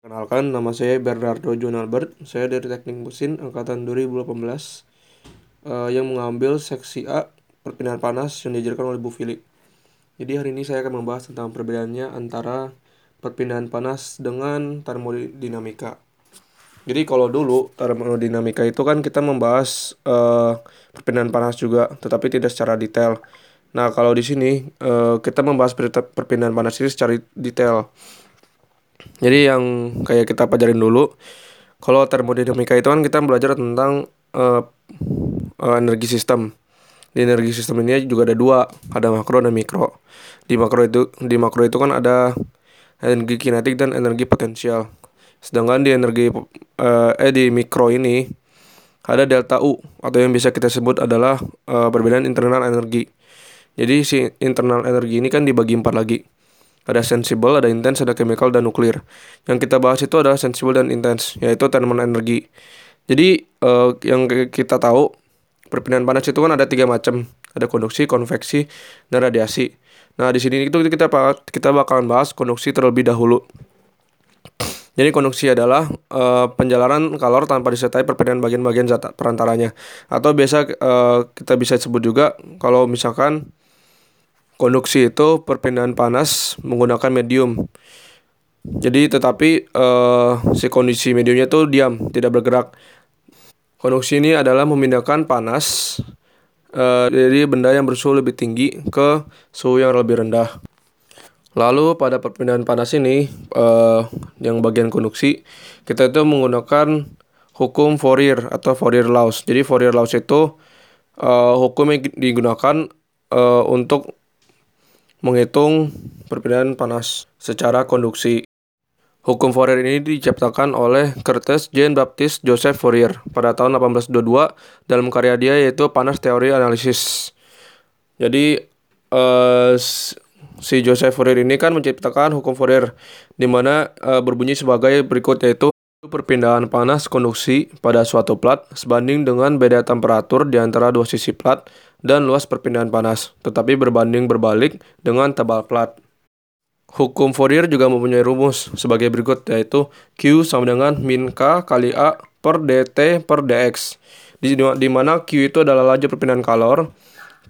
Kenalkan, nama saya Bernardo John Albert. Saya dari Teknik Mesin angkatan 2018 uh, yang mengambil seksi A perpindahan panas yang diajarkan oleh Bu Philip. Jadi hari ini saya akan membahas tentang perbedaannya antara perpindahan panas dengan termodinamika. Jadi kalau dulu termodinamika itu kan kita membahas uh, perpindahan panas juga, tetapi tidak secara detail. Nah kalau di sini uh, kita membahas perpindahan panas ini secara detail. Jadi yang kayak kita pelajarin dulu, kalau termodinamika itu kan kita belajar tentang uh, uh, energi sistem. Di energi sistem ini juga ada dua, ada makro dan mikro. Di makro itu di makro itu kan ada energi kinetik dan energi potensial. Sedangkan di energi uh, eh di mikro ini ada delta U atau yang bisa kita sebut adalah uh, perbedaan internal energi. Jadi si internal energi ini kan dibagi empat lagi ada sensible, ada intense, ada chemical, dan nuklir. Yang kita bahas itu adalah sensible dan intense, yaitu tanaman energi. Jadi uh, yang kita tahu perpindahan panas itu kan ada tiga macam, ada konduksi, konveksi, dan radiasi. Nah di sini itu kita kita bakalan bahas konduksi terlebih dahulu. Jadi konduksi adalah uh, penjalanan kalor tanpa disertai perpindahan bagian-bagian perantaranya. Atau biasa uh, kita bisa sebut juga kalau misalkan Konduksi itu perpindahan panas menggunakan medium. Jadi tetapi uh, si kondisi mediumnya itu diam, tidak bergerak. Konduksi ini adalah memindahkan panas uh, dari benda yang bersuhu lebih tinggi ke suhu yang lebih rendah. Lalu pada perpindahan panas ini, uh, yang bagian konduksi, kita itu menggunakan hukum Fourier atau Fourier laws. Jadi Fourier laws itu uh, hukum yang digunakan uh, untuk menghitung perpindahan panas secara konduksi. Hukum Fourier ini diciptakan oleh Curtis Jean Baptiste Joseph Fourier pada tahun 1822 dalam karya dia yaitu Panas Teori Analisis. Jadi uh, si Joseph Fourier ini kan menciptakan hukum Fourier di mana uh, berbunyi sebagai berikut yaitu perpindahan panas konduksi pada suatu plat sebanding dengan beda temperatur di antara dua sisi plat dan luas perpindahan panas, tetapi berbanding berbalik dengan tebal plat. Hukum Fourier juga mempunyai rumus sebagai berikut yaitu Q sama dengan min K kali A per dt per dx di, di mana Q itu adalah laju perpindahan kalor,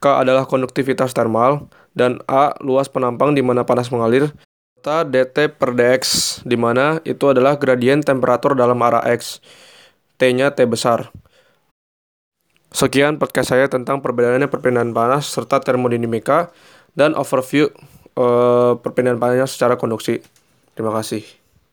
K adalah konduktivitas termal, dan A luas penampang di mana panas mengalir, serta dt per dx di mana itu adalah gradien temperatur dalam arah x, T-nya T besar. Sekian podcast saya tentang perbedaannya perpindahan panas serta termodinamika dan overview uh, perpindahan panas secara konduksi. Terima kasih.